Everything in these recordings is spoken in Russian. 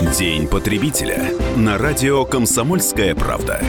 День потребителя на радио «Комсомольская правда».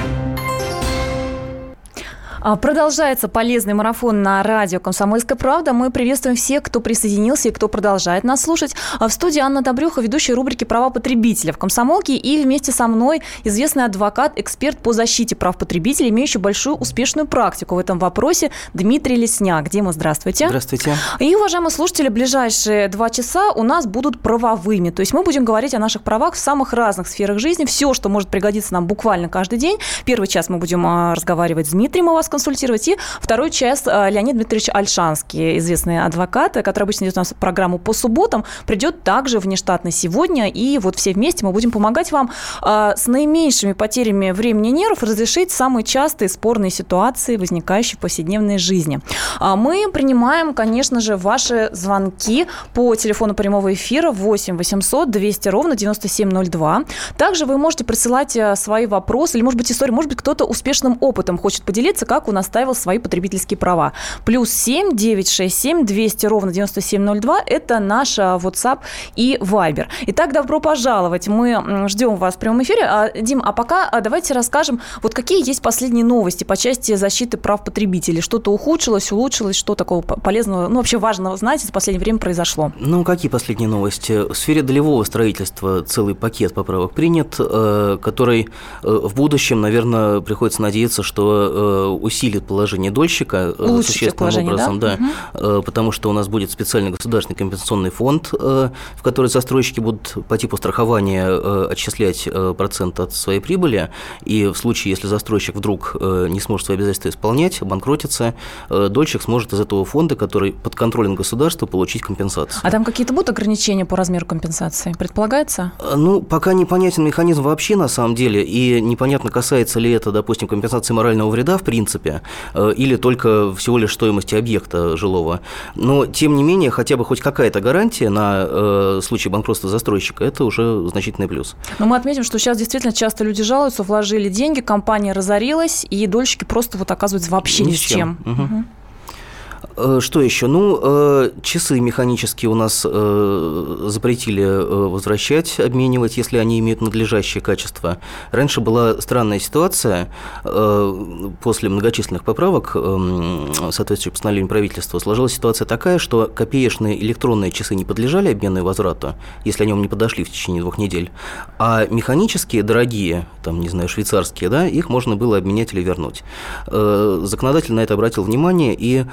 А, продолжается полезный марафон на радио «Комсомольская правда». Мы приветствуем всех, кто присоединился и кто продолжает нас слушать. А в студии Анна Добрюха, ведущая рубрики «Права потребителя» в «Комсомолке». И вместе со мной известный адвокат, эксперт по защите прав потребителей, имеющий большую успешную практику в этом вопросе, Дмитрий Лесняк. Дима, здравствуйте. Здравствуйте. И, уважаемые слушатели, ближайшие два часа у нас будут правовыми. То есть мы будем говорить о наших правах в самых разных сферах жизни. Все, что может пригодиться нам буквально каждый день. Первый час мы будем а, разговаривать с Дмитрием, вас консультировать. И второй час э, Леонид Дмитриевич Альшанский, известный адвокат, который обычно идет у нас программу по субботам, придет также внештатно сегодня. И вот все вместе мы будем помогать вам э, с наименьшими потерями времени нервов разрешить самые частые спорные ситуации, возникающие в повседневной жизни. А мы принимаем, конечно же, ваши звонки по телефону прямого эфира 8 800 200 ровно 9702. Также вы можете присылать э, свои вопросы или, может быть, истории, может быть, кто-то успешным опытом хочет поделиться, как как он оставил свои потребительские права. Плюс 7 967 200 ровно 9702 – это наш а, WhatsApp и Viber. Итак, добро пожаловать. Мы ждем вас в прямом эфире. А, Дим, а пока а, давайте расскажем, вот какие есть последние новости по части защиты прав потребителей. Что-то ухудшилось, улучшилось, что такого полезного, ну, вообще важного, знаете, в последнее время произошло? Ну, какие последние новости? В сфере долевого строительства целый пакет поправок принят, э, который э, в будущем, наверное, приходится надеяться, что э, усилит положение дольщика э, Улучшит существенным образом, да, да угу. потому что у нас будет специальный государственный компенсационный фонд, э, в который застройщики будут по типу страхования отчислять процент от своей прибыли, и в случае, если застройщик вдруг не сможет свои обязательства исполнять, обанкротится, дольщик сможет из этого фонда, который под контролем государства, получить компенсацию. А там какие-то будут ограничения по размеру компенсации, предполагается? Ну, пока непонятен механизм вообще на самом деле, и непонятно, касается ли это, допустим, компенсации морального вреда, в принципе, принципе, э, или только всего лишь стоимости объекта жилого. Но, тем не менее, хотя бы хоть какая-то гарантия на э, случай банкротства застройщика, это уже значительный плюс. Но мы отметим, что сейчас действительно часто люди жалуются, вложили деньги, компания разорилась, и дольщики просто вот оказываются вообще ни, ни с чем. чем. Угу. Э, что еще? Ну, э, часы механические у нас э, запретили возвращать, обменивать, если они имеют надлежащее качество. Раньше была странная ситуация. После многочисленных поправок, соответствующих постановлению правительства, сложилась ситуация такая, что копеечные электронные часы не подлежали обмену и возврату, если они вам не подошли в течение двух недель. А механические, дорогие, там, не знаю, швейцарские, да, их можно было обменять или вернуть. Законодатель на это обратил внимание и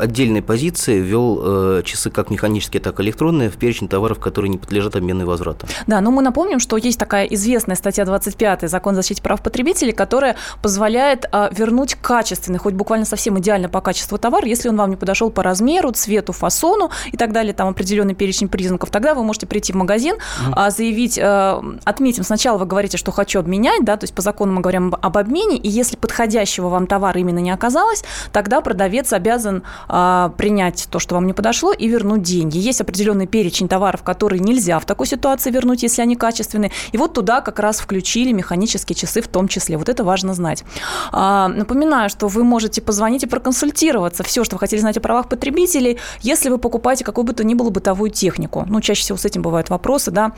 отдельной позиции ввел э, часы как механические, так и электронные в перечень товаров, которые не подлежат обмену и возврату. Да, но мы напомним, что есть такая известная статья 25 Закон о защите прав потребителей, которая позволяет а, вернуть качественный, хоть буквально совсем идеально по качеству товар, если он вам не подошел по размеру, цвету, фасону и так далее, там определенный перечень признаков, тогда вы можете прийти в магазин, mm. заявить, э, отметим, сначала вы говорите, что хочу обменять, да, то есть по закону мы говорим об обмене, и если подходящего вам товара именно не оказалось, тогда продавец обязан принять то, что вам не подошло, и вернуть деньги. Есть определенный перечень товаров, которые нельзя в такой ситуации вернуть, если они качественные. И вот туда как раз включили механические часы в том числе. Вот это важно знать. А, напоминаю, что вы можете позвонить и проконсультироваться. Все, что вы хотели знать о правах потребителей, если вы покупаете какую бы то ни было бытовую технику. Ну, чаще всего с этим бывают вопросы, да,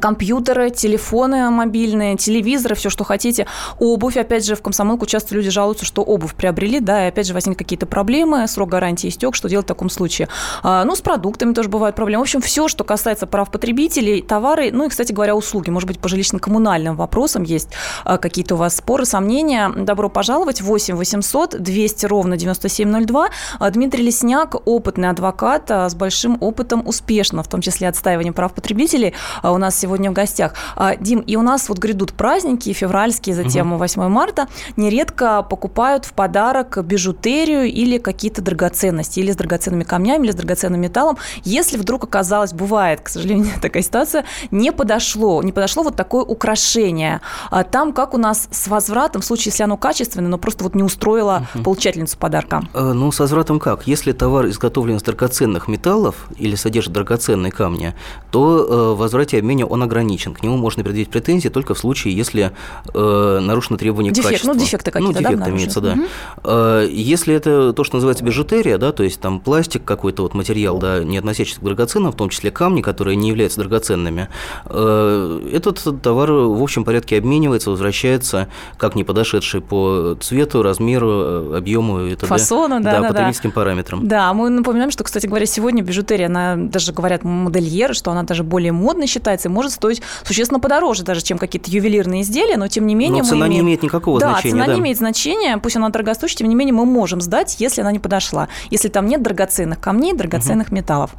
компьютеры, телефоны мобильные, телевизоры, все, что хотите. Обувь, опять же, в комсомолку часто люди жалуются, что обувь приобрели, да, и опять же возникли какие-то проблемы, срок гарантии истек, что делать в таком случае. А, ну, с продуктами тоже бывают проблемы. В общем, все, что касается прав потребителей, товары, ну и, кстати говоря, услуги. Может быть, по жилищно-коммунальным вопросам есть а, какие-то у вас споры, сомнения. Добро пожаловать. 8 800 200 ровно 9702. А, Дмитрий Лесняк, опытный адвокат с большим опытом успешно, в том числе отстаивания прав потребителей. У нас нас сегодня в гостях. А, Дим, и у нас вот грядут праздники, февральские, затем угу. 8 марта. Нередко покупают в подарок бижутерию или какие-то драгоценности, или с драгоценными камнями, или с драгоценным металлом. Если вдруг оказалось, бывает, к сожалению, такая ситуация, не подошло, не подошло вот такое украшение. А там как у нас с возвратом, в случае, если оно качественное, но просто вот не устроило угу. получательницу подарка? Э, ну, с возвратом как? Если товар изготовлен из драгоценных металлов или содержит драгоценные камни, то э, возврате обмене обслуживания, он ограничен. К нему можно предъявить претензии только в случае, если э, нарушено требование Дефект, качества. Ну, дефекты какие-то, Ну, дефект да, имеется, да. Угу. Если это то, что называется бижутерия, да, то есть там пластик какой-то вот материал, да, не относящийся к драгоценным, в том числе камни, которые не являются драгоценными, э, этот товар в общем порядке обменивается, возвращается как не подошедший по цвету, размеру, объему и т.д. Фасону, да, да, да, потребительским да. параметрам. Да, мы напоминаем, что, кстати говоря, сегодня бижутерия, она даже говорят модельеры, что она даже более модной считается может стоить существенно подороже даже, чем какие-то ювелирные изделия, но тем не менее но цена мы имеем... не имеет никакого да, значения. Цена да, не имеет значения, пусть она дорогостоящая, тем не менее мы можем сдать, если она не подошла, если там нет драгоценных камней, драгоценных угу. металлов.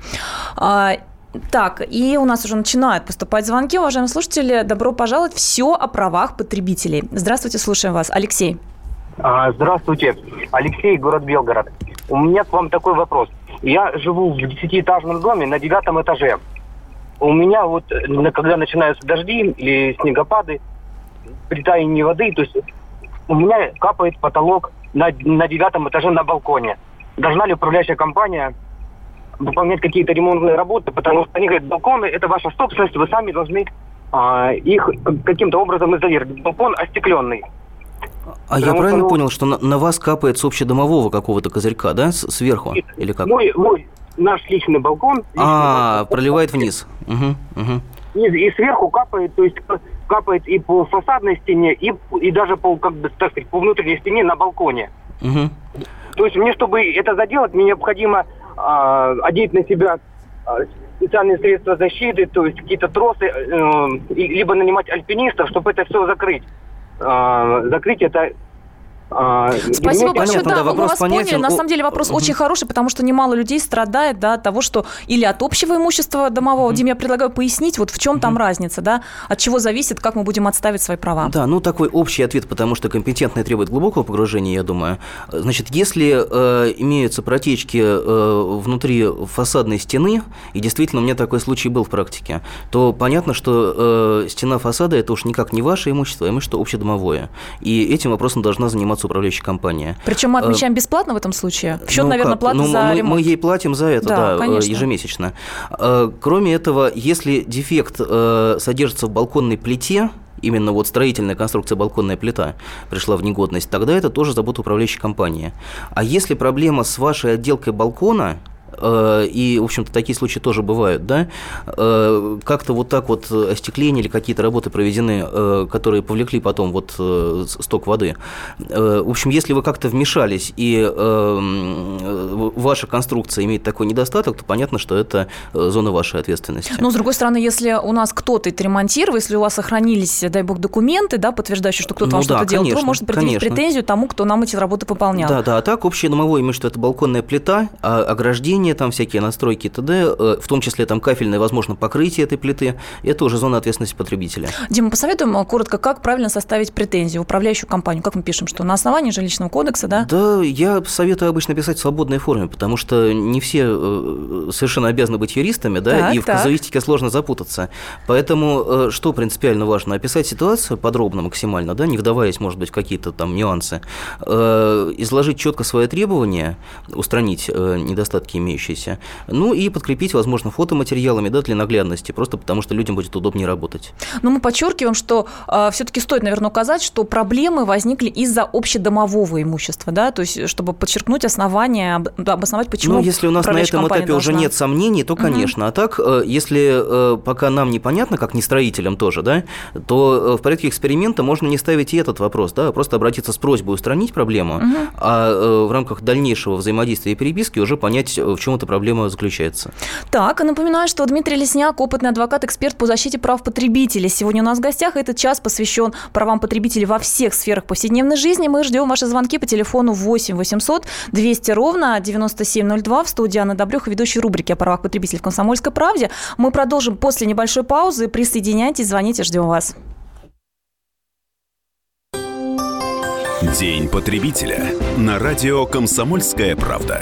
А, так, и у нас уже начинают поступать звонки. Уважаемые слушатели, добро пожаловать. Все о правах потребителей. Здравствуйте, слушаем вас. Алексей. А, здравствуйте. Алексей, город Белгород. У меня к вам такой вопрос. Я живу в десятиэтажном доме на девятом этаже. У меня вот, когда начинаются дожди или снегопады, при таянии воды, то есть у меня капает потолок на, на девятом этаже на балконе. Должна ли управляющая компания выполнять какие-то ремонтные работы, потому что они говорят, балконы это ваша собственность, вы сами должны а, их каким-то образом изолировать. Балкон остекленный. А Потому я правильно что, ну, понял, что на, на вас капает с общедомового какого-то козырька, да, сверху? Или как? Мой, мой, наш личный балкон. Личный а, балкон, проливает вниз. Угу, угу. И, и сверху капает, то есть капает и по фасадной стене, и, и даже по, как бы, так сказать, по внутренней стене на балконе. Угу. То есть мне, чтобы это заделать, мне необходимо э, одеть на себя э, специальные средства защиты, то есть какие-то тросы, э, либо нанимать альпинистов, чтобы это все закрыть. Э, закрыть это а, Спасибо большое. Понятно, да, да, мы вас понятен. поняли. На самом деле вопрос очень хороший, потому что немало людей страдает да, от того, что или от общего имущества домового. Дим, я предлагаю пояснить, вот в чем там разница, да, от чего зависит, как мы будем отставить свои права. Да, ну такой общий ответ, потому что компетентный требует глубокого погружения, я думаю. Значит, если э, имеются протечки э, внутри фасадной стены, и действительно у меня такой случай был в практике, то понятно, что э, стена фасада это уж никак не ваше имущество, а имущество общедомовое. И этим вопросом должна заниматься заниматься управляющая компания. Причем мы отмечаем э, бесплатно в этом случае? В счет, ну, наверное, платы ну, за мы, ремонт. Мы ей платим за это, да, да ежемесячно. Э, кроме этого, если дефект э, содержится в балконной плите, именно вот строительная конструкция балконная плита пришла в негодность, тогда это тоже забота управляющей компании. А если проблема с вашей отделкой балкона, Э, и, в общем-то, такие случаи тоже бывают, да, э, как-то вот так вот остекление или какие-то работы проведены, э, которые повлекли потом вот сток воды. В общем, если вы как-то вмешались и ваша конструкция имеет такой недостаток, то понятно, что это зона вашей ответственности. Но, с другой стороны, если у нас кто-то это ремонтировал, если у вас сохранились, дай бог, документы, да, подтверждающие, что кто-то ну, вам да, что-то делал, то можно предъявить конечно. претензию тому, кто нам эти работы выполнял. Да, да, а так общее домовое имущество – это балконная плита, а ограждение освещение, там всякие настройки т.д., э, в том числе там кафельное, возможно, покрытие этой плиты, это уже зона ответственности потребителя. Дима, посоветуем э, коротко, как правильно составить претензию в управляющую компанию? Как мы пишем, что на основании жилищного кодекса, да? Да, я советую обычно писать в свободной форме, потому что не все э, совершенно обязаны быть юристами, да, так, и в казуистике сложно запутаться. Поэтому что принципиально важно? Описать ситуацию подробно максимально, да, не вдаваясь, может быть, в какие-то там нюансы, изложить четко свои требования, устранить недостатки имеющиеся. Ну и подкрепить, возможно, фотоматериалами да, для наглядности, просто потому что людям будет удобнее работать. Но мы подчеркиваем, что э, а, все-таки стоит, наверное, указать, что проблемы возникли из-за общедомового имущества, да, то есть чтобы подчеркнуть основания, обосновать, почему. Ну, если у нас на этом этапе должна... уже нет сомнений, то, конечно. Угу. А так, э, если э, пока нам непонятно, как не строителям тоже, да, то э, в порядке эксперимента можно не ставить и этот вопрос, да, а просто обратиться с просьбой устранить проблему, угу. а в рамках дальнейшего взаимодействия и переписки уже понять, в чем эта проблема заключается. Так, напоминаю, что Дмитрий Лесняк, опытный адвокат, эксперт по защите прав потребителей. Сегодня у нас в гостях этот час посвящен правам потребителей во всех сферах повседневной жизни. Мы ждем ваши звонки по телефону 8 800 200 ровно 9702 в студии Анна Добрюха, ведущей рубрики о правах потребителей в «Комсомольской правде». Мы продолжим после небольшой паузы. Присоединяйтесь, звоните, ждем вас. День потребителя на радио «Комсомольская правда».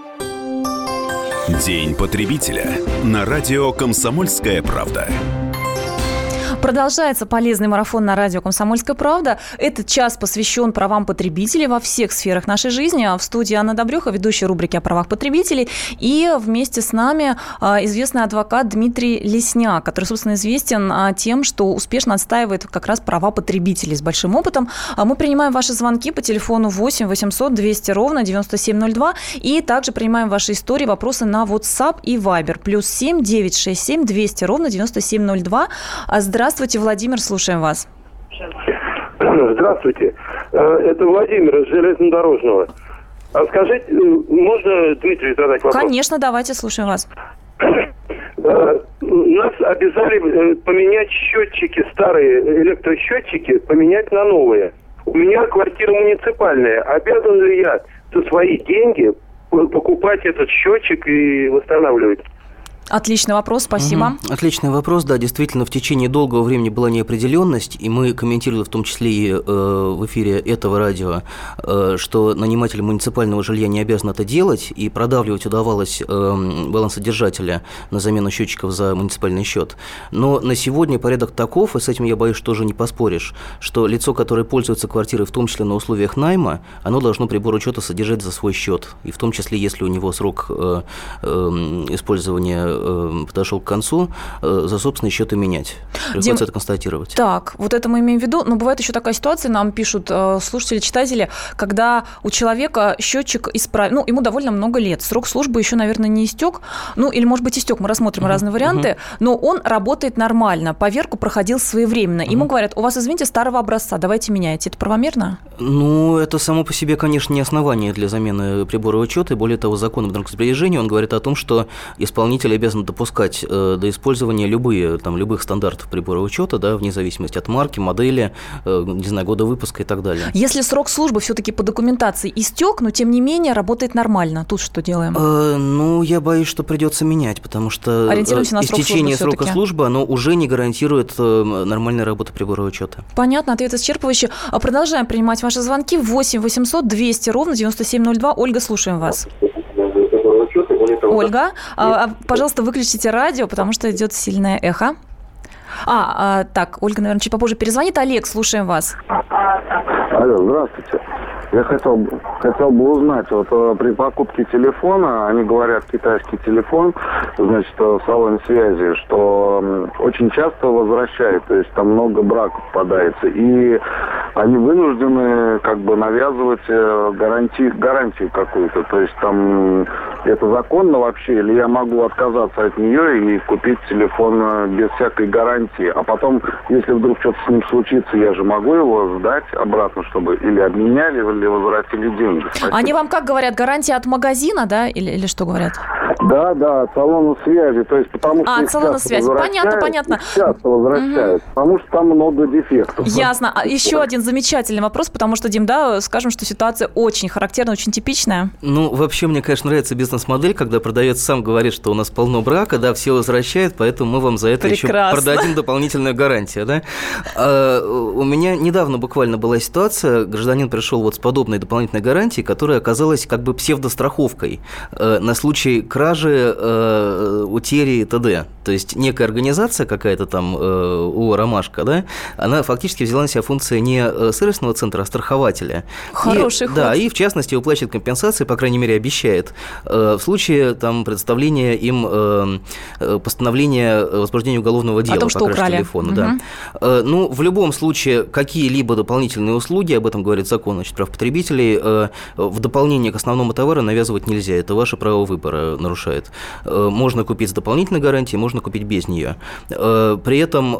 День потребителя на радио «Комсомольская правда». Продолжается полезный марафон на радио «Комсомольская правда». Этот час посвящен правам потребителей во всех сферах нашей жизни. В студии Анна Добрюха, ведущая рубрики о правах потребителей. И вместе с нами а, известный адвокат Дмитрий Лесняк, который, собственно, известен а, тем, что успешно отстаивает как раз права потребителей с большим опытом. А мы принимаем ваши звонки по телефону 8 800 200 ровно 9702 и также принимаем ваши истории, вопросы на WhatsApp и Viber. Плюс 7 967 200 ровно 9702. Здравствуйте. Здравствуйте, Владимир, слушаем вас. Здравствуйте. Э, это Владимир из железнодорожного. А скажите, э, можно Дмитрию задать вопрос? Конечно, давайте, слушаем вас. Э, нас обязали поменять счетчики, старые электросчетчики, поменять на новые. У меня квартира муниципальная. Обязан ли я за свои деньги покупать этот счетчик и восстанавливать? Отличный вопрос, спасибо. Угу. Отличный вопрос, да, действительно, в течение долгого времени была неопределенность, и мы комментировали в том числе и э, в эфире этого радио, э, что наниматель муниципального жилья не обязан это делать, и продавливать удавалось э, балансодержателя на замену счетчиков за муниципальный счет. Но на сегодня порядок таков, и с этим я боюсь, что тоже не поспоришь, что лицо, которое пользуется квартирой, в том числе на условиях найма, оно должно прибор учета содержать за свой счет, и в том числе, если у него срок э, э, использования э, подошел к концу, э, за собственный счет и менять. Приходится Дим, это констатировать. Так, вот это мы имеем в виду. Но бывает еще такая ситуация, нам пишут э, слушатели, читатели, когда у человека счетчик исправлен, ну, ему довольно много лет, срок службы еще, наверное, не истек, ну, или, может быть, истек, мы рассмотрим uh-huh, разные варианты, uh-huh. но он работает нормально, поверку проходил своевременно. Uh-huh. Ему говорят, у вас, извините, старого образца, давайте меняйте. Это правомерно? Ну, это само по себе, конечно, не основание для замены прибора учета, и более того, закон об распоряжении, он говорит о том, что исполнитель обязан обязан допускать э, до использования любые, там, любых стандартов прибора учета, да, вне зависимости от марки, модели, э, не знаю, года выпуска и так далее. Если срок службы все-таки по документации истек, но тем не менее работает нормально, тут что делаем? Э, ну, я боюсь, что придется менять, потому что э, истечение срок срока службы, оно уже не гарантирует э, нормальной работы прибора учета. Понятно, ответ исчерпывающий. А продолжаем принимать ваши звонки. 8 800 200 ровно 9702. Ольга, слушаем вас. Ольга, а, а, пожалуйста, выключите радио, потому что идет сильное эхо. А, а, так, Ольга, наверное, чуть попозже перезвонит. Олег, слушаем вас. Алло, здравствуйте. Я хотел, хотел бы узнать, вот э, при покупке телефона, они говорят китайский телефон, значит, э, в салоне связи, что очень часто возвращают, то есть там много браков попадается, и они вынуждены как бы навязывать э, гарантию, гарантию какую-то, то есть там это законно вообще, или я могу отказаться от нее и купить телефон без всякой гарантии, а потом, если вдруг что-то с ним случится, я же могу его сдать обратно, чтобы или обменяли, или возвратили деньги. Спасибо. Они вам как говорят, гарантия от магазина, да, или, или что говорят? Да, да, от салона связи, то есть потому что... А, от салона связи, понятно, понятно. Часто возвращают, угу. потому что там много дефектов. Ясно. А еще один замечательный вопрос, потому что, Дим, да, скажем, что ситуация очень характерная, очень типичная. Ну, вообще, мне, конечно, нравится бизнес-модель, когда продавец сам говорит, что у нас полно брака, да, все возвращают, поэтому мы вам за это Прекрасно. еще продадим дополнительную гарантию, да. А, у меня недавно буквально была ситуация, гражданин пришел вот с подобной дополнительной гарантией, которая оказалась как бы псевдостраховкой э, на случай кражи, э, утери и т.д. То есть некая организация какая-то там, э, УО «Ромашка», да, она фактически взяла на себя функции не э, сервисного центра, а страхователя. Хороший и, ход. Да, и в частности выплачивает компенсации, по крайней мере, обещает, э, в случае там представления им э, э постановления возбуждения уголовного дела о том, что по украли. телефона. Угу. Да. Э, ну, в любом случае, какие-либо дополнительные услуги, об этом говорит закон значит, прав потребителей, э, в дополнение к основному товару навязывать нельзя. Это ваше право выбора нарушает. Э, можно купить с дополнительной гарантией, можно купить без нее. Э, при этом,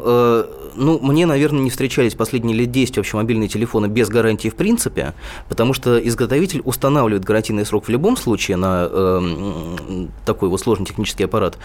ну, мне, наверное, не встречались последние лет 10 вообще мобильные телефоны без гарантии в принципе, потому что изготовитель устанавливает гарантийный срок в любом случае на такой вот сложный технический аппарат,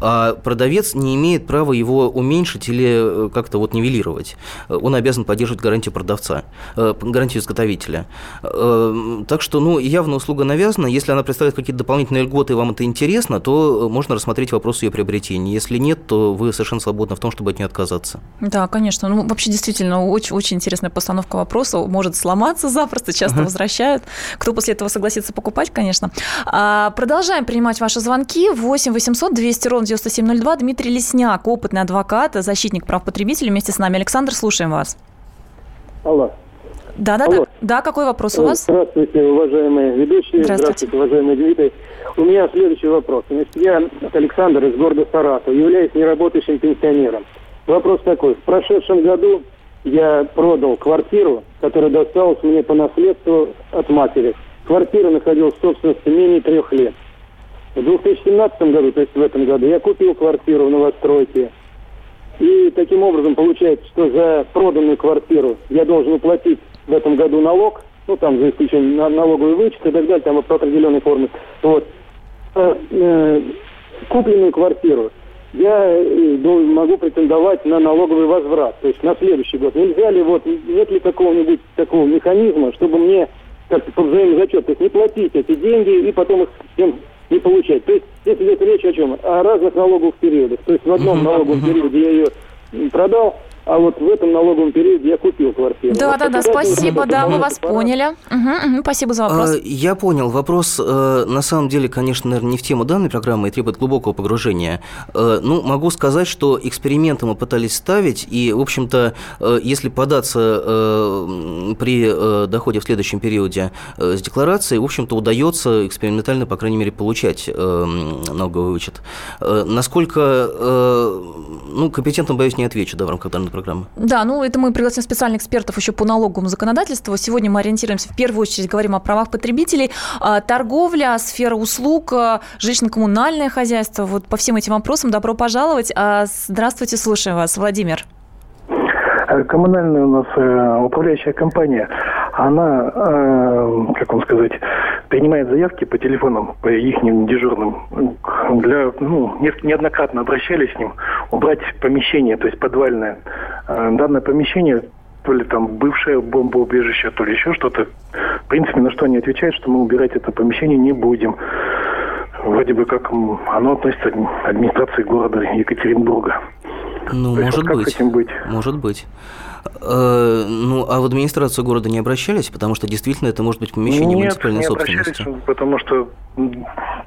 а продавец не имеет права его уменьшить или как-то вот нивелировать. Он обязан поддерживать гарантию продавца, гарантию изготовителя. Так что, ну, явно услуга навязана. Если она представляет какие-то дополнительные льготы, и вам это интересно, то можно рассмотреть вопрос ее приобретения. Если нет, то вы совершенно свободны в том, чтобы от нее отказаться. Да, конечно. Ну, вообще, действительно, очень, очень интересная постановка вопроса. Может сломаться запросто, часто uh-huh. возвращают. Кто после этого согласится покупать, конечно. А, продолжаем принимать ваши звонки. 8 800 200 ровно 9702. Дмитрий Лесняк, опытный адвокат, защитник прав потребителей. Вместе с нами. Александр, слушаем вас. Алло. Да, да, да. Да, какой вопрос у вас? Здравствуйте, уважаемые ведущие. Здравствуйте. Здравствуйте, уважаемый Дмитрий. У меня следующий вопрос. Значит, я Александр из города Саратов, являюсь неработающим пенсионером. Вопрос такой. В прошедшем году я продал квартиру, которая досталась мне по наследству от матери. Квартира находилась в собственности менее трех лет. В 2017 году, то есть в этом году, я купил квартиру в новостройке. И таким образом получается, что за проданную квартиру я должен уплатить в этом году налог, ну там за исключением налоговый вычет и так далее, там по определенной форме. Вот. А, э, купленную квартиру я э, ну, могу претендовать на налоговый возврат, то есть на следующий год. Нельзя ли, вот, нет ли какого-нибудь такого механизма, чтобы мне как-то по взаимозачет, то есть не платить эти деньги и потом их всем не получать. То есть здесь идет речь о чем? О разных налоговых периодах. То есть в одном налоговом периоде я ее продал, а вот в этом налоговом периоде я купил квартиру. Да, вот да, да, спасибо, да, мы вас поняли. Угу, угу, спасибо за вопрос. А, я понял. Вопрос, э, на самом деле, конечно, наверное, не в тему данной программы и требует глубокого погружения. Э, ну, могу сказать, что эксперименты мы пытались ставить, и, в общем-то, э, если податься при доходе в следующем периоде с декларацией, в общем-то, удается экспериментально, по крайней мере, получать налоговый вычет. Насколько, ну, компетентно, боюсь, не отвечу, да, в рамках данной программы. Да, ну это мы пригласим специальных экспертов еще по налоговому законодательству. Сегодня мы ориентируемся в первую очередь, говорим о правах потребителей, а, торговля, сфера услуг, а, жилищно-коммунальное хозяйство. Вот по всем этим вопросам добро пожаловать. А, здравствуйте, слушаем вас, Владимир. Э, коммунальная у нас э, управляющая компания, она, э, как вам сказать, принимает заявки по телефонам, по их дежурным. Для, ну, неоднократно обращались с ним убрать помещение, то есть подвальное. Данное помещение то ли там бывшее бомбоубежище, то ли еще что-то. В принципе, на что они отвечают, что мы убирать это помещение не будем. Вроде бы как оно относится к администрации города Екатеринбурга. Ну, То может быть. быть. Может быть. Э, ну, а в администрацию города не обращались, потому что действительно это может быть помещение Нет, муниципальной не собственности. потому что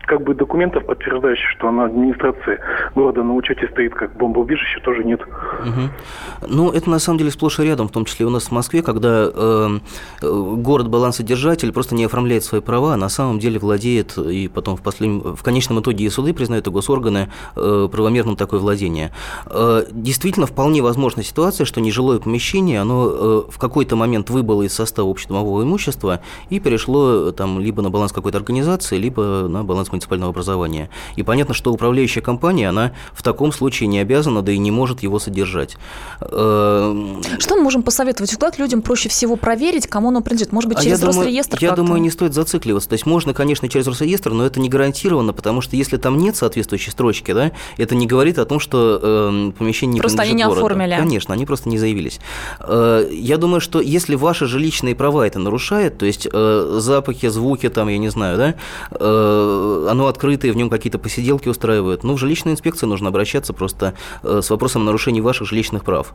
как бы документов, администрации что на администрации города на учете стоит как бомбоубежище, тоже нет. Угу. Ну, это на самом деле сплошь и рядом, в том числе у нас в Москве, когда э, город-балансодержатель просто не оформляет свои права, а на самом деле владеет, и потом в, послед... в конечном итоге и суды признают, и госорганы э, правомерным такое владение. Э, действительно, вполне возможна ситуация, что нежилое помещение, оно э, в какой-то момент выбыло из состава общедомового имущества и перешло там либо на баланс какой-то организации, либо на баланс муниципального образования. И понятно, что управляющая компания, она в таком случае не обязана, да и не может его содержать. Эм, что мы можем посоветовать? Вклад людям проще всего проверить, кому оно принадлежит. Может быть, через а я Росреестр думаю, Я думаю, не стоит зацикливаться. То есть можно, конечно, через Росреестр, но это не гарантированно, потому что если там нет соответствующей строчки, да, это не говорит о том, что э, помещение не Просто они не городу. оформили. Конечно, они просто не заявились. Э, я думаю, что если ваши жилищные права это нарушает, то есть э, запахи, звуки, там, я не знаю, да, э, оно открытое, в нем какие-то посиделки устраивают, ну, в жилищную инспекцию нужно обращаться просто с вопросом нарушения ваших жилищных прав.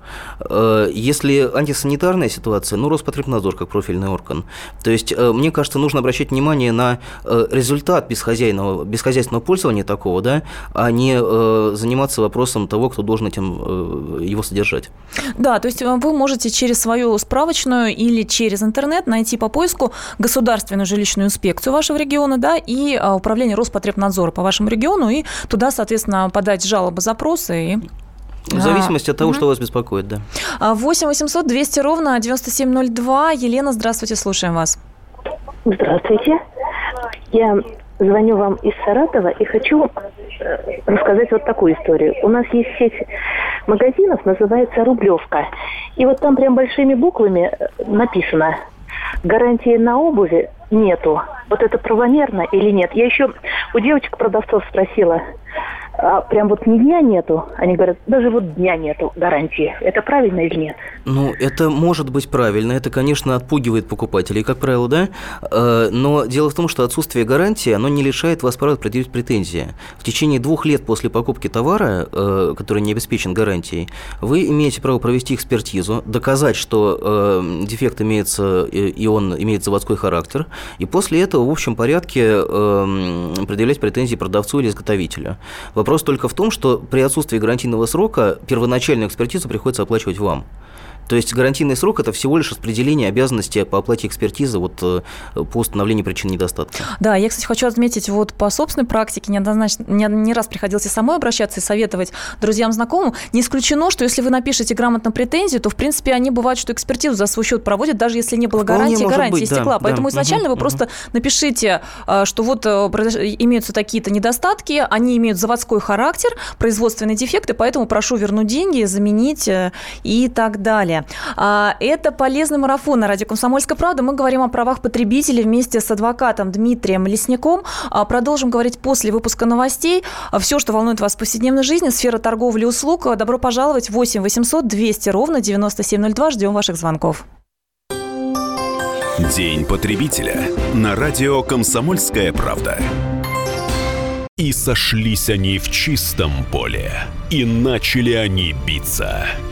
Если антисанитарная ситуация, ну, Роспотребнадзор как профильный орган. То есть, мне кажется, нужно обращать внимание на результат бесхозяйного, бесхозяйственного пользования такого, да, а не заниматься вопросом того, кто должен этим его содержать. Да, то есть вы можете через свою справочную или через интернет найти по поиску государственную жилищную инспекцию вашего региона, да, и а, управление Роспотребнадзора по вашему региону, и туда, соответственно, подать жалобы, запросы и в зависимости а, от того, угу. что вас беспокоит, да. 8 800 200 ровно 9702. Елена, здравствуйте, слушаем вас. Здравствуйте. Я звоню вам из Саратова и хочу э, рассказать вот такую историю. У нас есть сеть магазинов, называется «Рублевка». И вот там прям большими буквами э, написано «Гарантия на обуви нету. Вот это правомерно или нет? Я еще у девочек-продавцов спросила, а прям вот ни дня нету. Они говорят, даже вот дня нету гарантии. Это правильно или нет? Ну, это может быть правильно. Это, конечно, отпугивает покупателей, как правило, да. Э, но дело в том, что отсутствие гарантии, оно не лишает вас права предъявить претензии. В течение двух лет после покупки товара, э, который не обеспечен гарантией, вы имеете право провести экспертизу, доказать, что э, дефект имеется и он имеет заводской характер, и после этого в общем порядке предъявлять претензии продавцу или изготовителю. Вопрос только в том, что при отсутствии гарантийного срока первоначальную экспертизу приходится оплачивать вам. То есть гарантийный срок – это всего лишь распределение обязанностей по оплате экспертизы вот, э, по установлению причин недостатка. Да, я, кстати, хочу отметить вот по собственной практике, неоднозначно, не, не раз приходилось и самой обращаться и советовать друзьям, знакомым. Не исключено, что если вы напишете грамотно претензию, то, в принципе, они бывают, что экспертизу за свой счет проводят, даже если не было Вполне гарантии, быть, истекла. Да, Поэтому да. изначально угу, вы угу. просто напишите, э, что вот э, имеются такие-то недостатки, они имеют заводской характер, производственные дефекты, поэтому прошу вернуть деньги, заменить и так далее А, это полезный марафон на радио «Комсомольская правда». Мы говорим о правах потребителей вместе с адвокатом Дмитрием Лесником. А, продолжим говорить после выпуска новостей. Все, что волнует вас в повседневной жизни, сфера торговли и услуг. Добро пожаловать. 8 800 200 ровно 9702. Ждем ваших звонков. День потребителя на радио «Комсомольская правда». И сошлись они в чистом поле, и начали они биться –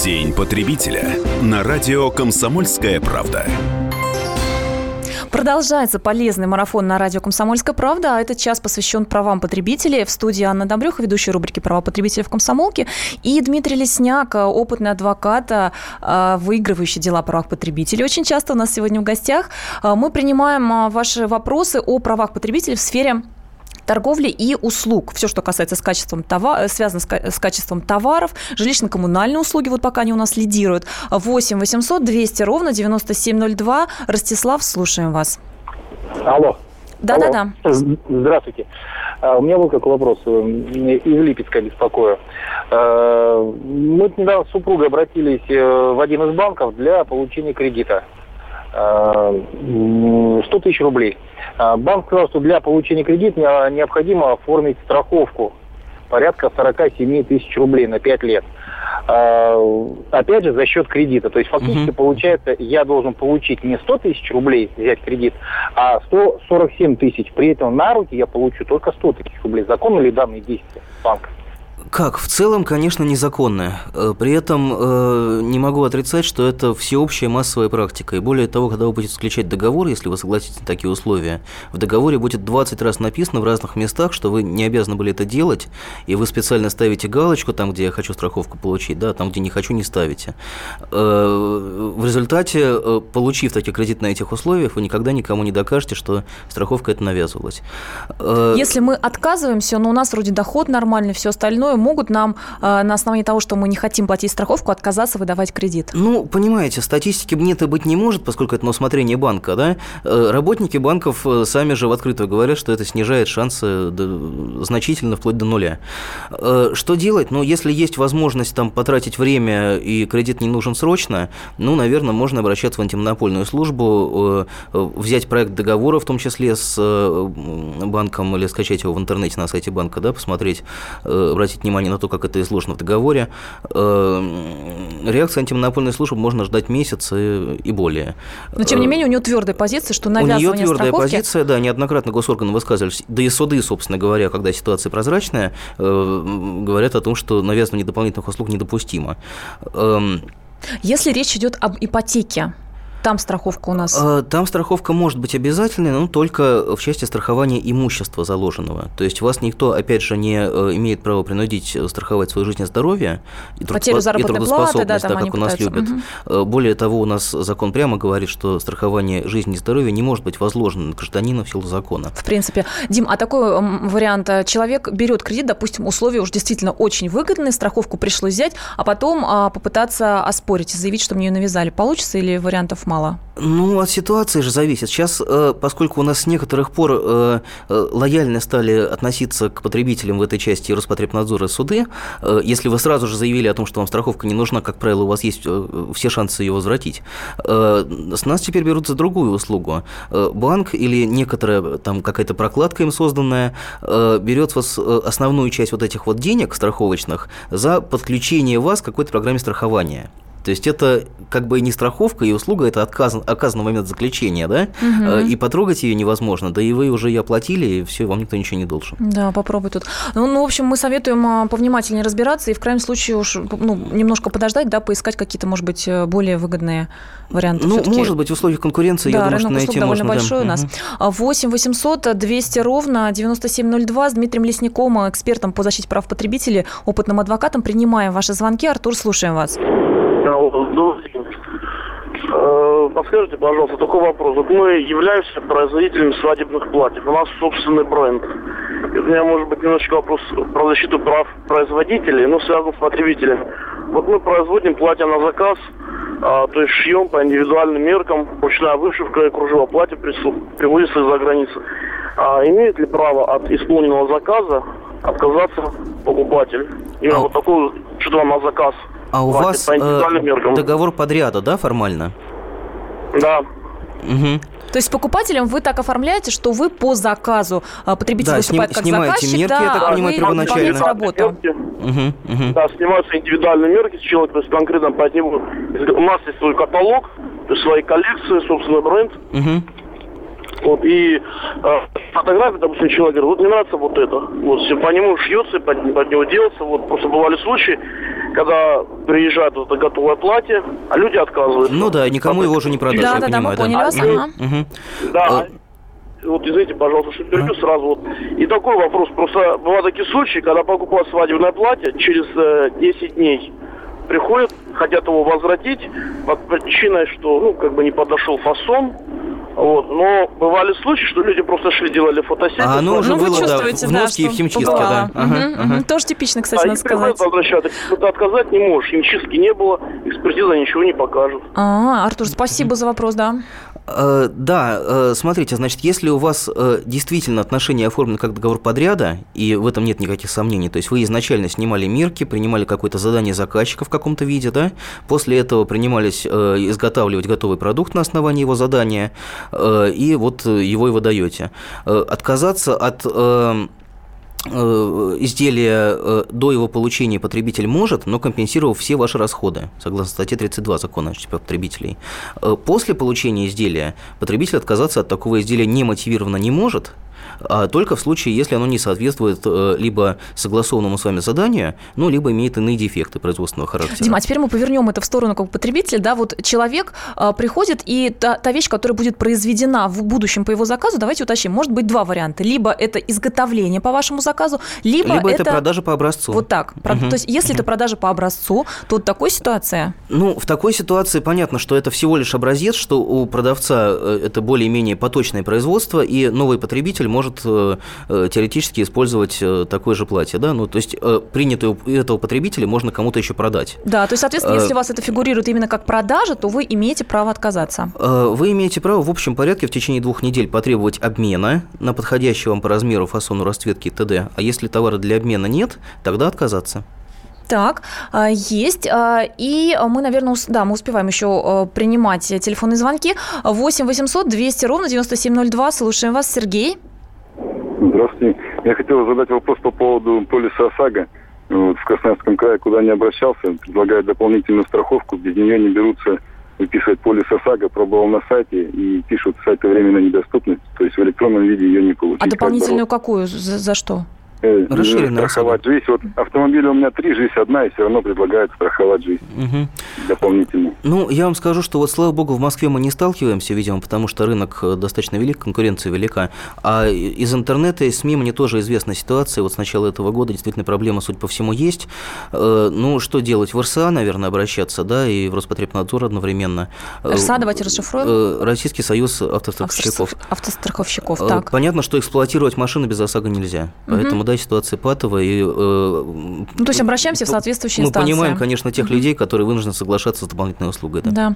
День потребителя на радио «Комсомольская правда». Продолжается полезный марафон на радио «Комсомольская правда», а этот час посвящен правам потребителей. В студии Анна Добрюха, ведущая рубрики «Права потребителей в комсомолке», и Дмитрий Лесняк, опытный адвокат, а, выигрывающий дела о правах потребителей. Очень часто у нас сегодня в гостях. А, мы принимаем а, ваши вопросы о правах потребителей в сфере торговли и услуг. Все, что касается с качеством товар, связано с, качеством товаров, жилищно-коммунальные услуги, вот пока они у нас лидируют. 8 800 200 ровно 9702. Ростислав, слушаем вас. Алло. Да-да-да. Здравствуйте. А, у меня был какой вопрос. Э, из Липецка беспокою. А, мы недавно с супругой обратились э, в один из банков для получения кредита. 100 а, тысяч рублей. А, банк сказал, что для получения кредита необходимо оформить страховку порядка 47 тысяч рублей на 5 лет. А, опять же, за счет кредита. То есть фактически угу. получается, я должен получить не 100 тысяч рублей взять кредит, а 147 тысяч. При этом на руки я получу только 100 тысяч рублей. Законно ли данные действия банка? Как? В целом, конечно, незаконная. Э, при этом э, не могу отрицать, что это всеобщая массовая практика. И более того, когда вы будете заключать договор, если вы согласитесь на такие условия, в договоре будет 20 раз написано в разных местах, что вы не обязаны были это делать, и вы специально ставите галочку там, где я хочу страховку получить, да, там, где не хочу, не ставите. Э, в результате, э, получив такие кредит на этих условиях, вы никогда никому не докажете, что страховка это навязывалась. Э, если мы отказываемся, но у нас вроде доход нормальный, все остальное могут нам э, на основании того, что мы не хотим платить страховку, отказаться выдавать кредит? Ну, понимаете, статистики нет и быть не может, поскольку это на усмотрение банка, да? Э, работники банков э, сами же в открытую говорят, что это снижает шансы значительно, вплоть до нуля. Что делать? Ну, если есть возможность там потратить время и кредит не нужен срочно, ну, наверное, можно обращаться в антимонопольную службу, взять проект договора, в том числе с банком, или скачать его в интернете на сайте банка, да, посмотреть, обратить обратить внимание на то, как это изложено в договоре. Э, реакция антимонопольной службы можно ждать месяц и, и более. Но, тем не э, менее, у нее твердая позиция, что навязывание У нее твердая страховки... позиция, да, неоднократно госорганы высказывались, да и суды, собственно говоря, когда ситуация прозрачная, э, говорят о том, что навязывание дополнительных услуг недопустимо. Эм, Если речь идет об ипотеке, Там страховка у нас? Э, там страховка может быть обязательной, но только в части страхования имущества заложенного. То есть вас никто, опять же, не э, имеет права принудить страховать свою жизнь и здоровье и, Потерю и трудоспособность, платы, да, так как у нас пытаются. любят. Угу. Более того, у нас закон прямо говорит, что страхование жизни и здоровья не может быть возложено на гражданина в силу закона. В принципе. Дим, а такой вариант, человек берет кредит, допустим, условия уж действительно очень выгодные, страховку пришлось взять, а потом а, попытаться оспорить и заявить, что мне ее навязали. Получится или вариантов мало? Ну, от ситуации же зависит. Сейчас, э, поскольку у нас с некоторых пор э, э, лояльно стали относиться к потребителям в этой части Роспотребнадзора и суды, если вы сразу же заявили о том, что вам страховка не нужна, как правило, у вас есть все шансы ее возвратить, с нас теперь берут за другую услугу. Банк или некоторая там какая-то прокладка им созданная берет вас основную часть вот этих вот денег страховочных за подключение вас к какой-то программе страхования. То есть это как бы не страховка и услуга, это отказ, оказан в момент заключения, да? Угу. И потрогать ее невозможно, да и вы уже ее оплатили, и все, вам никто ничего не должен. Да, попробуй тут. Ну, ну в общем, мы советуем а, повнимательнее разбираться и в крайнем случае уж ну, немножко подождать, да, поискать какие-то, может быть, э, более выгодные варианты. Ну, может быть, в условиях конкуренции, да, я думаю, что найти довольно можно. большой да. у нас. Угу. 8 800 200 ровно 9702 с Дмитрием Лесником, экспертом по защите прав потребителей, опытным адвокатом. Принимаем ваши звонки. Артур, слушаем вас. Э, подскажите, пожалуйста, такой вопрос. Вот мы являемся производителями свадебных платьев. У нас собственный бренд. И у меня, может быть, немножечко вопрос про защиту прав производителей, но связан с потребителем. Вот мы производим платья на заказ, а, то есть шьем по индивидуальным меркам, ручная вышивка и кружево платья привозится из-за границы. А имеет ли право от исполненного заказа отказаться покупатель? Именно а... вот такой, что вам на заказ а у вас э, договор подряда, да, формально? Да. Угу. То есть с покупателем вы так оформляете, что вы по заказу а, потребитель да, выступает сним, как заказчик, мерки, да, я так понимаю, первоначально. работу. Угу, угу. Да, снимаются индивидуальные мерки с человека, то есть конкретно под него. У нас есть свой каталог, то есть свои коллекции, собственный бренд. Угу. Вот, и э, фотография, допустим, человек говорит, вот мне нравится вот это. Вот, все по нему шьется, под, под него делается. Вот, просто бывали случаи, когда приезжает вот это готовое платье, а люди отказываются. Ну да, никому его уже не продать, да, я да, понимаю. Да, мы поняли да. вас, ага. Угу. Да, а... Вот извините, пожалуйста, что перебью сразу. Вот. И такой вопрос. Просто бывают такие случаи, когда покупают свадебное платье, через э, 10 дней приходят, хотят его возвратить под причиной, что ну, как бы не подошел фасон, вот. Но бывали случаи, что люди просто шли, делали фотосессию. А оно уже ну, было, да, в носке да, и в химчистке, да. Ага, угу, ага. Тоже типично, кстати, а надо сказать. возвращаться. Ты отказать не можешь. Химчистки не было, экспертиза ничего не покажет. А, Артур, спасибо за вопрос, да. Э, да, э, смотрите, значит, если у вас э, действительно отношения оформлены как договор подряда, и в этом нет никаких сомнений, то есть вы изначально снимали мерки, принимали какое-то задание заказчика в каком-то виде, да, после этого принимались изготавливать готовый продукт на основании его задания, и вот его и выдаете. Отказаться от Э, изделия э, до его получения потребитель может, но компенсировав все ваши расходы, согласно статье 32 закона о потребителей. Э, после получения изделия потребитель отказаться от такого изделия не мотивированно не может, а только в случае, если оно не соответствует э, либо согласованному с вами заданию, ну, либо имеет иные дефекты производственного характера. Дима, а теперь мы повернем это в сторону как потребителя, да, вот человек а, приходит, и та, та вещь, которая будет произведена в будущем по его заказу, давайте уточним, может быть два варианта. Либо это изготовление по вашему заказу, либо, либо это... это продажа по образцу. Вот так. Угу. То есть, если угу. это продажа по образцу, то вот такой ситуация? Ну, в такой ситуации понятно, что это всего лишь образец, что у продавца э, это более-менее поточное производство, и новый потребитель может э, Э, теоретически использовать э, такое же платье, да, ну, то есть принятое у этого потребителя можно кому-то еще продать. Да, то есть, соответственно, если у вас это фигурирует именно как продажа, то вы имеете право отказаться. Вы имеете право в общем порядке в течение двух недель потребовать обмена на подходящий вам по размеру, фасону, расцветки т.д., а если товара для обмена нет, тогда отказаться. Так, есть. И мы, наверное, да, мы успеваем еще принимать телефонные звонки. 8 800 200 ровно 9702. Слушаем вас, Сергей. Здравствуйте. Я хотел задать вопрос по поводу полиса ОСАГО. Вот, в Красноярском крае, куда не обращался, предлагают дополнительную страховку, без нее не берутся выписывать полис ОСАГО, пробовал на сайте и пишут сайты временной недоступности, то есть в электронном виде ее не получить. А дополнительную какую? За, за что? Э, Расширенная страховать жизнь. Вот автомобиль у меня три, жизнь одна, и все равно предлагают страховать жизнь Мгм. дополнительно. Ну, я вам скажу, что вот, слава богу, в Москве мы не сталкиваемся, видимо, потому что рынок э, достаточно велик, конкуренция велика. А из интернета и СМИ мне тоже известна ситуация. Вот с начала этого года действительно проблема, судя по всему, есть. Э, Ну, что делать? В РСА, наверное, обращаться, да, и в Роспотребнадзор одновременно. Э, РСА, давайте расшифруем. э, Российский союз автостраховщиков. Автостраховщиков, Э, так. Понятно, что эксплуатировать машину без ОСАГО нельзя. Поэтому, да, ситуация патовая. И, э, Ну, то есть обращаемся в соответствующие мы инстанции. понимаем, конечно, тех людей, которые вынуждены соглашаться с дополнительной услугой. Да. Да.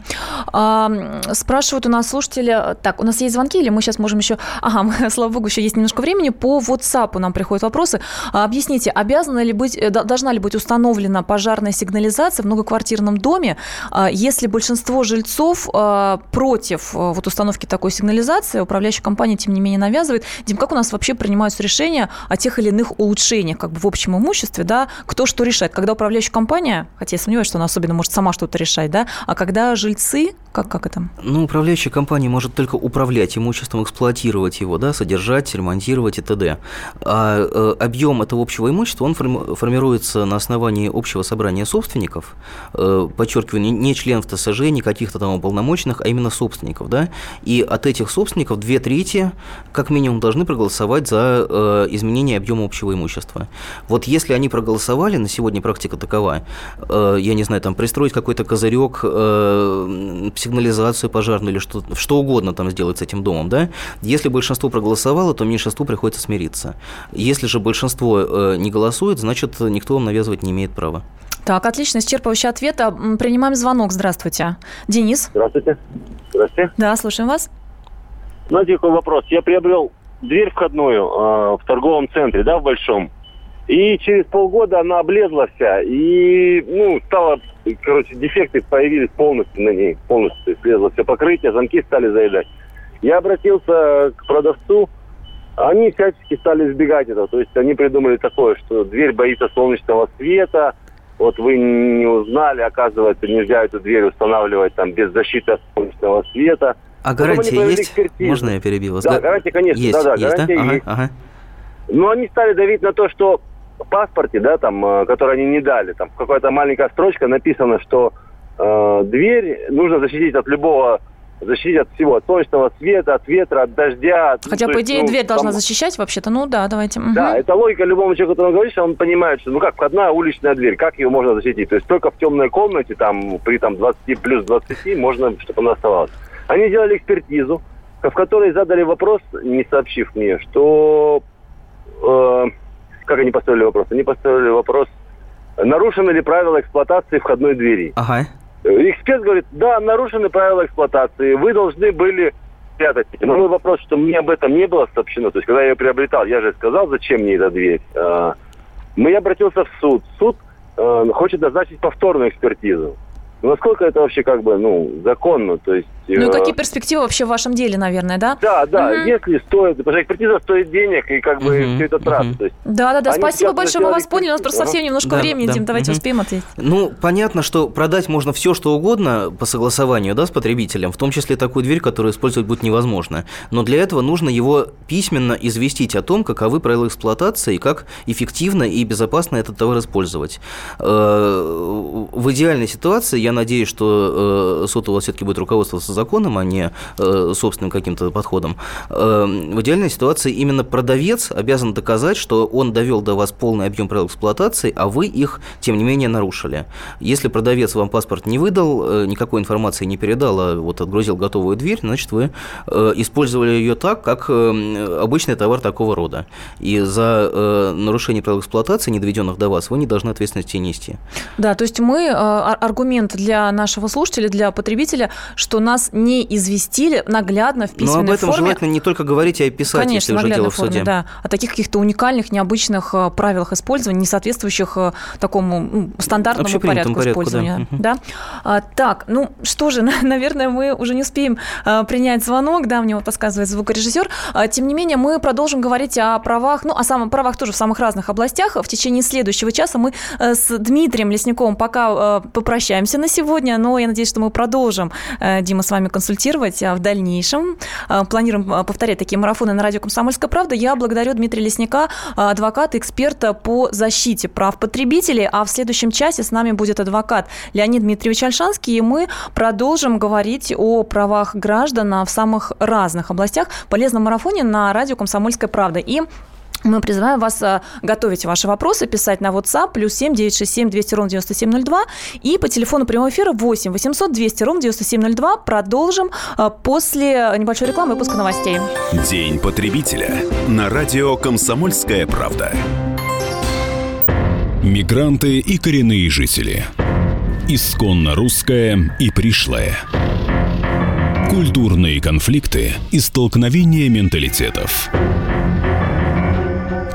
А, спрашивают у нас слушатели, так, у нас есть звонки или мы сейчас можем еще... Ага, мы, слава богу, еще есть немножко времени. По WhatsApp нам приходят вопросы. А, объясните, обязана ли быть, э, должна ли быть установлена пожарная сигнализация в многоквартирном доме, а, если большинство жильцов а, против а, вот установки такой сигнализации, управляющая компания, тем не менее, навязывает. Дим, как у нас вообще принимаются решения о тех или иных улучшениях как бы в общем имуществе, да, кто что решает? Когда управляющая компания, хотя я сомневаюсь, что она особенно может сама что-то решать, да, а когда жильцы, как, как это? Ну, управляющая компания может только управлять имуществом, эксплуатировать его, да, содержать, ремонтировать и т.д. А э, объем этого общего имущества, он форми- формируется на основании общего собрания собственников, э, подчеркиваю, не, членов ТСЖ, не каких-то там уполномоченных, а именно собственников, да, и от этих собственников две трети, как минимум, должны проголосовать за э, изменение объема общего имущества. Вот если они проголосовали, на сегодня практика такова, я не знаю, там, пристроить какой-то козырек, сигнализацию пожарную или что, что угодно там сделать с этим домом, да, если большинство проголосовало, то меньшинству приходится смириться. Если же большинство э, не голосует, значит, никто вам навязывать не имеет права. Так, отлично, исчерпывающий ответ. А, Принимаем звонок. Здравствуйте. Денис? Здравствуйте. Здравствуйте. Да, слушаем вас. Знаете, какой вопрос? Я приобрел дверь входную э, в торговом центре, да, в большом. И через полгода она облезла вся. И, ну, стало, короче, дефекты появились полностью на ней. Полностью слезло все покрытие, замки стали заедать. Я обратился к продавцу. Они всячески стали избегать этого. То есть они придумали такое, что дверь боится солнечного света. Вот вы не узнали, оказывается, нельзя эту дверь устанавливать там без защиты от солнечного света. А Потом гарантия есть? Можно я перебил вас? Да, Га- гарантия, конечно, есть, да-да, есть, гарантия Ага, есть. ага. Но они стали давить на то, что паспорте, да, там, э, который они не дали, там какая-то маленькая строчка написано, что э, дверь нужно защитить от любого, защитить от всего, от солнечного света, от ветра, от дождя. от- Хотя, то по есть, идее, ну, дверь должна там- защищать вообще-то. Ну да, давайте. Да, это логика любому человеку, который говорит, что он понимает, что ну как входная уличная дверь, как ее можно защитить? То есть только в темной комнате, там при там 20 плюс 20 можно, чтобы она оставалась. Они сделали экспертизу, в которой задали вопрос, не сообщив мне, что э, как они поставили вопрос? Они поставили вопрос, нарушены ли правила эксплуатации входной двери. Ага. Э, Эксперт говорит, да, нарушены правила эксплуатации, вы должны были спрятать. Но мой вопрос, что мне об этом не было сообщено. То есть, когда я ее приобретал, я же сказал, зачем мне эта дверь. А, Мы обратился в суд. Суд э, хочет назначить повторную экспертизу. Ну, насколько это вообще как бы, ну, законно, то есть... Ну и э, какие перспективы вообще в вашем деле, наверное, да? Да, да, Мгм. если стоит, потому что экспертиза стоит денег, и как бы все это. То есть, Да, да, да. Они Спасибо большое, мы вас поняли. У нас просто совсем немножко Да, времени, да. Дим, давайте Мгм. успеем ответить. Ну, понятно, что продать можно все, что угодно по согласованию да, с потребителем, в том числе такую дверь, которую использовать будет невозможно. Но для этого нужно его письменно известить о том, каковы правила эксплуатации и как эффективно и безопасно этот товар использовать. Э, В идеальной ситуации, я надеюсь, что э, суд у вас все-таки будет руководствоваться законом, а не э, собственным каким-то подходом. Э, В идеальной ситуации именно продавец обязан доказать, что он довел до вас полный объем правил эксплуатации, а вы их, тем не менее, нарушили. Если продавец вам паспорт не выдал, э, никакой информации не передал, а вот отгрузил готовую дверь, значит, вы э, использовали ее так, как обычный товар такого рода. И за нарушение правил эксплуатации, не доведенных до вас, вы не должны ответственности нести. Да, то есть мы, ар- аргумент для нашего слушателя, для потребителя, что нас не известили наглядно в Но письменной об этом форме. желательно не только говорить, а и писать, Конечно, если уже дело в форме, суде. да. О таких каких-то уникальных, необычных э, правилах использования, не соответствующих э, такому ну, стандартному порядку, порядку, да. использования. Мгм. Да. А, так, ну что же, наверное, мы уже не успеем э, принять звонок, да, мне вот подсказывает звукорежиссер. А, Тем не менее, мы продолжим говорить о правах, ну, о самых правах тоже в самых разных областях. В течение следующего часа мы с Дмитрием Лесниковым пока попрощаемся на сегодня, но я надеюсь, что мы продолжим, Дима, с вами вами консультировать в дальнейшем. Планируем повторять такие марафоны на радио «Комсомольская правда». Я благодарю Дмитрия Лесника, адвоката, эксперта по защите прав потребителей. А в следующем часе с нами будет адвокат Леонид Дмитриевич Альшанский, и мы продолжим говорить о правах граждан в самых разных областях. Полезном марафоне на радио «Комсомольская правда». И мы призываем вас а, готовить ваши вопросы, писать на WhatsApp плюс 7 967 200 ровно 9702 и по телефону прямого эфира 8 800 200 ровно 9702. Продолжим а, после небольшой рекламы выпуска новостей. День потребителя на радио «Комсомольская правда». Мигранты и коренные жители. Исконно русская и пришлая. Культурные конфликты и столкновения менталитетов.